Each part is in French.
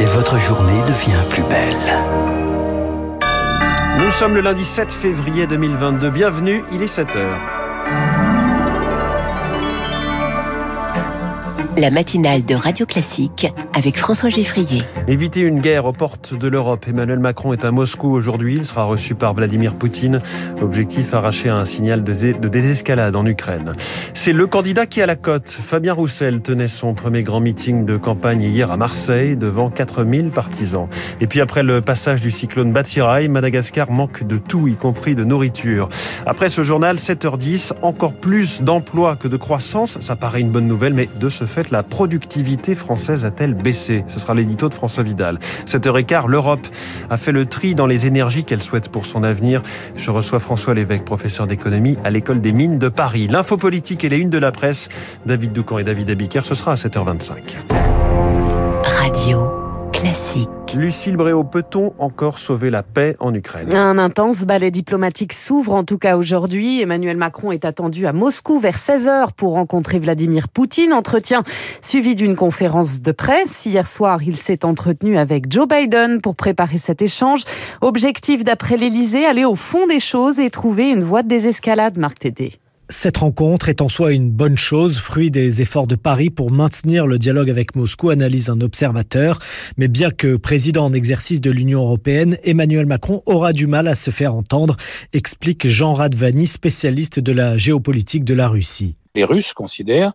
Et votre journée devient plus belle. Nous sommes le lundi 7 février 2022. Bienvenue, il est 7 heures. La matinale de Radio Classique avec François Geffrier. Éviter une guerre aux portes de l'Europe. Emmanuel Macron est à Moscou aujourd'hui. Il sera reçu par Vladimir Poutine. Objectif arracher un signal de désescalade en Ukraine. C'est le candidat qui a la cote. Fabien Roussel tenait son premier grand meeting de campagne hier à Marseille devant 4000 partisans. Et puis après le passage du cyclone Batsirai, Madagascar manque de tout, y compris de nourriture. Après ce journal, 7h10, encore plus d'emplois que de croissance. Ça paraît une bonne nouvelle, mais de ce fait, la productivité française a-t-elle baissé? Ce sera l'édito de François Vidal. 7h15, l'Europe a fait le tri dans les énergies qu'elle souhaite pour son avenir. Je reçois François Lévesque, professeur d'économie à l'école des mines de Paris. L'info politique et les unes de la presse. David Doucan et David Abiker, ce sera à 7h25. Radio classique. Lucille Bréau, peut-on encore sauver la paix en Ukraine? Un intense ballet diplomatique s'ouvre en tout cas aujourd'hui. Emmanuel Macron est attendu à Moscou vers 16h pour rencontrer Vladimir Poutine. Entretien suivi d'une conférence de presse. Hier soir, il s'est entretenu avec Joe Biden pour préparer cet échange. Objectif d'après l'Elysée, aller au fond des choses et trouver une voie de désescalade, Marc Tédé. Cette rencontre est en soi une bonne chose, fruit des efforts de Paris pour maintenir le dialogue avec Moscou, analyse un observateur. Mais bien que président en exercice de l'Union européenne, Emmanuel Macron aura du mal à se faire entendre, explique Jean Radvani, spécialiste de la géopolitique de la Russie. Les Russes considèrent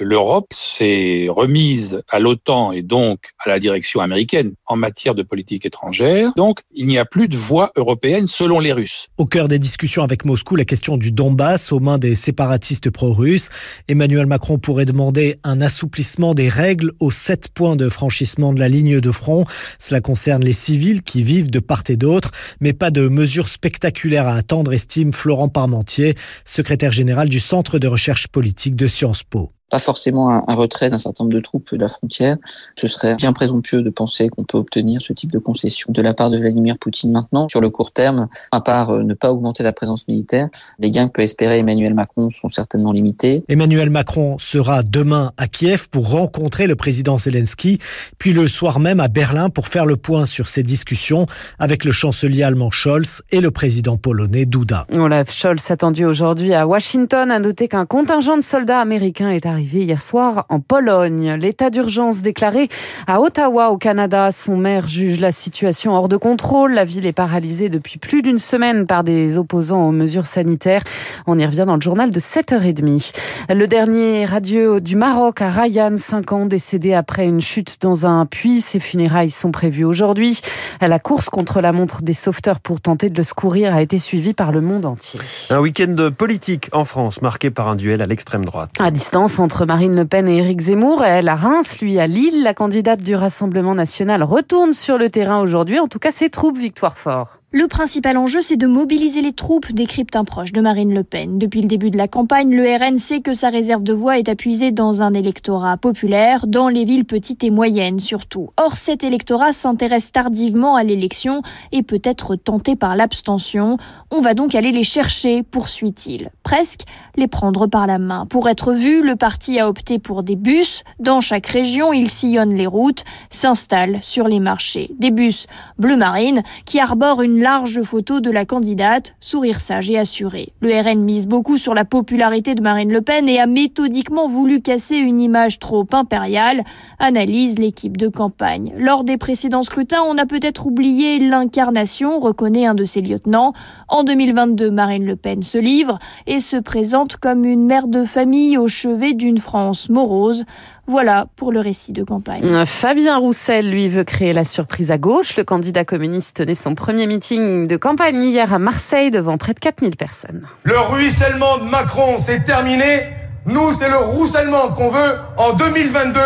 l'Europe s'est remise à l'OTAN et donc à la direction américaine en matière de politique étrangère. Donc, il n'y a plus de voie européenne selon les Russes. Au cœur des discussions avec Moscou, la question du Donbass aux mains des séparatistes pro-russes. Emmanuel Macron pourrait demander un assouplissement des règles aux sept points de franchissement de la ligne de front. Cela concerne les civils qui vivent de part et d'autre, mais pas de mesures spectaculaires à attendre, estime Florent Parmentier, secrétaire général du Centre de recherche politique de Sciences Po pas forcément un, retrait d'un certain nombre de troupes de la frontière. Ce serait bien présomptueux de penser qu'on peut obtenir ce type de concession de la part de Vladimir Poutine maintenant. Sur le court terme, à part euh, ne pas augmenter la présence militaire, les gains que peut espérer Emmanuel Macron sont certainement limités. Emmanuel Macron sera demain à Kiev pour rencontrer le président Zelensky, puis le soir même à Berlin pour faire le point sur ses discussions avec le chancelier allemand Scholz et le président polonais Duda. Olaf Scholz attendu aujourd'hui à Washington a noté qu'un contingent de soldats américains est arrivé arrivé hier soir en Pologne. L'état d'urgence déclaré à Ottawa, au Canada. Son maire juge la situation hors de contrôle. La ville est paralysée depuis plus d'une semaine par des opposants aux mesures sanitaires. On y revient dans le journal de 7h30. Le dernier radieux du Maroc à Ryan, 5 ans, décédé après une chute dans un puits. Ses funérailles sont prévues aujourd'hui. La course contre la montre des sauveteurs pour tenter de le secourir a été suivie par le monde entier. Un week-end politique en France marqué par un duel à l'extrême droite. À distance, entre Marine Le Pen et Éric Zemmour. Elle à Reims, lui à Lille. La candidate du Rassemblement national retourne sur le terrain aujourd'hui. En tout cas, ses troupes, Victoire Fort. Le principal enjeu, c'est de mobiliser les troupes, décrypte un proche de Marine Le Pen. Depuis le début de la campagne, le RN sait que sa réserve de voix est appuisée dans un électorat populaire, dans les villes petites et moyennes surtout. Or, cet électorat s'intéresse tardivement à l'élection et peut être tenté par l'abstention. On va donc aller les chercher, poursuit-il. Presque les prendre par la main. Pour être vu, le parti a opté pour des bus. Dans chaque région, il sillonne les routes, s'installe sur les marchés. Des bus bleu marine qui arborent une large photo de la candidate, sourire sage et assuré. Le RN mise beaucoup sur la popularité de Marine Le Pen et a méthodiquement voulu casser une image trop impériale, analyse l'équipe de campagne. Lors des précédents scrutins, on a peut-être oublié l'incarnation, reconnaît un de ses lieutenants. En 2022, Marine Le Pen se livre et se présente comme une mère de famille au chevet d'une France morose. Voilà pour le récit de campagne. Fabien Roussel, lui, veut créer la surprise à gauche. Le candidat communiste tenait son premier meeting de campagne hier à Marseille devant près de 4000 personnes. Le ruissellement de Macron, c'est terminé. Nous, c'est le roussellement qu'on veut en 2022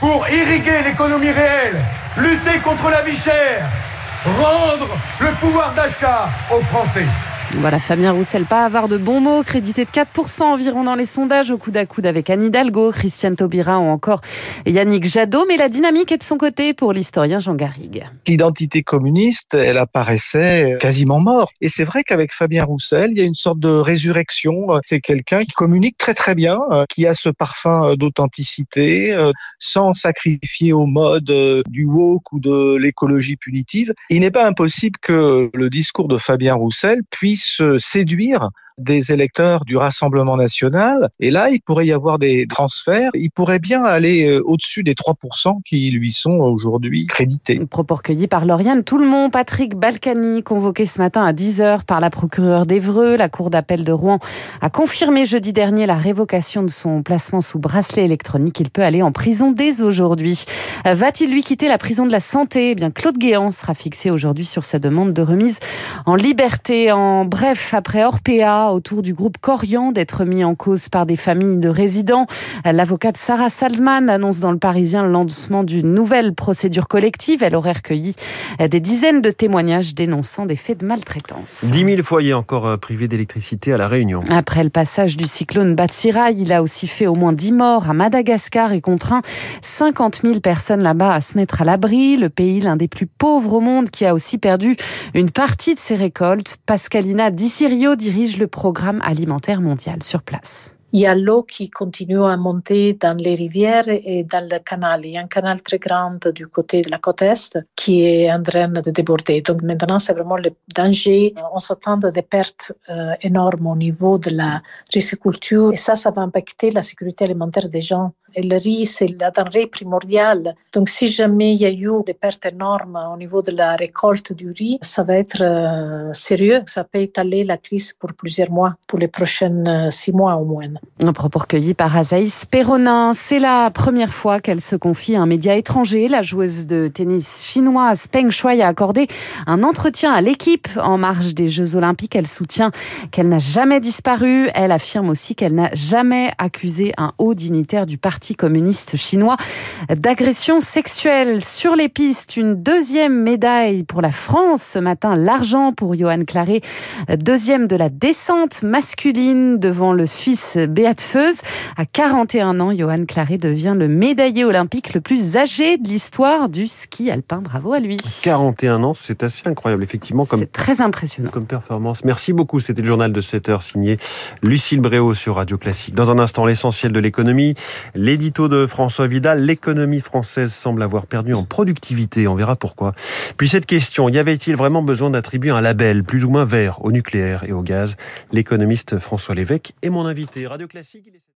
pour irriguer l'économie réelle, lutter contre la vie chère, rendre le pouvoir d'achat aux Français. Voilà, Fabien Roussel, pas avoir de bons mots, crédité de 4% environ dans les sondages, au coude à coude avec Anne Hidalgo, Christiane Taubira ou encore Yannick Jadot. Mais la dynamique est de son côté pour l'historien Jean Garrigue. L'identité communiste, elle apparaissait quasiment morte. Et c'est vrai qu'avec Fabien Roussel, il y a une sorte de résurrection. C'est quelqu'un qui communique très très bien, qui a ce parfum d'authenticité, sans sacrifier au mode du woke ou de l'écologie punitive. Il n'est pas impossible que le discours de Fabien Roussel puisse séduire des électeurs du Rassemblement national. Et là, il pourrait y avoir des transferts. Il pourrait bien aller euh, au-dessus des 3% qui lui sont aujourd'hui crédités. Propos recueillis par Lauriane Tout-le-Monde, Patrick Balkany, convoqué ce matin à 10h par la procureure d'Evreux. La Cour d'appel de Rouen a confirmé jeudi dernier la révocation de son placement sous bracelet électronique. Il peut aller en prison dès aujourd'hui. Va-t-il lui quitter la prison de la santé? Eh bien, Claude Guéant sera fixé aujourd'hui sur sa demande de remise en liberté. En bref, après Orpea, autour du groupe Corian d'être mis en cause par des familles de résidents. L'avocate Sarah Salman annonce dans le Parisien le lancement d'une nouvelle procédure collective. Elle aurait recueilli des dizaines de témoignages dénonçant des faits de maltraitance. 10 000 foyers encore euh, privés d'électricité à La Réunion. Après le passage du cyclone Batsirai, il a aussi fait au moins 10 morts à Madagascar et contraint 50 000 personnes là-bas à se mettre à l'abri. Le pays, l'un des plus pauvres au monde, qui a aussi perdu une partie de ses récoltes. Pascalina Di Sirio dirige le programme alimentaire mondial sur place. Il y a l'eau qui continue à monter dans les rivières et dans le canal. Il y a un canal très grand du côté de la côte Est qui est en train de déborder. Donc maintenant, c'est vraiment le danger. On s'attend à des pertes euh, énormes au niveau de la riziculture et ça, ça va impacter la sécurité alimentaire des gens. Et le riz, c'est la denrée primordiale. Donc si jamais il y a eu des pertes énormes au niveau de la récolte du riz, ça va être euh, sérieux. Ça peut étaler la crise pour plusieurs mois, pour les prochaines euh, six mois au moins. Un propos recueilli par Azaïs Perronin. C'est la première fois qu'elle se confie à un média étranger. La joueuse de tennis chinoise Peng Shuai a accordé un entretien à l'équipe en marge des Jeux Olympiques. Elle soutient qu'elle n'a jamais disparu. Elle affirme aussi qu'elle n'a jamais accusé un haut dignitaire du Parti communiste chinois d'agression sexuelle. Sur les pistes, une deuxième médaille pour la France ce matin, l'argent pour Johan Claré, deuxième de la descente masculine devant le Suisse Beat Feuz. À 41 ans, Johan Claré devient le médaillé olympique le plus âgé de l'histoire du ski alpin. Bravo à lui. 41 ans, c'est assez incroyable, effectivement. Comme, c'est très impressionnant. Comme performance. Merci beaucoup. C'était le journal de 7 heures signé Lucille Bréau sur Radio Classique. Dans un instant, l'essentiel de l'économie. L'édito de François Vidal, l'économie française semble avoir perdu en productivité. On verra pourquoi. Puis cette question, y avait-il vraiment besoin d'attribuer un label plus ou moins vert au nucléaire et au gaz? L'économiste François Lévesque est mon invité. Radio Classique.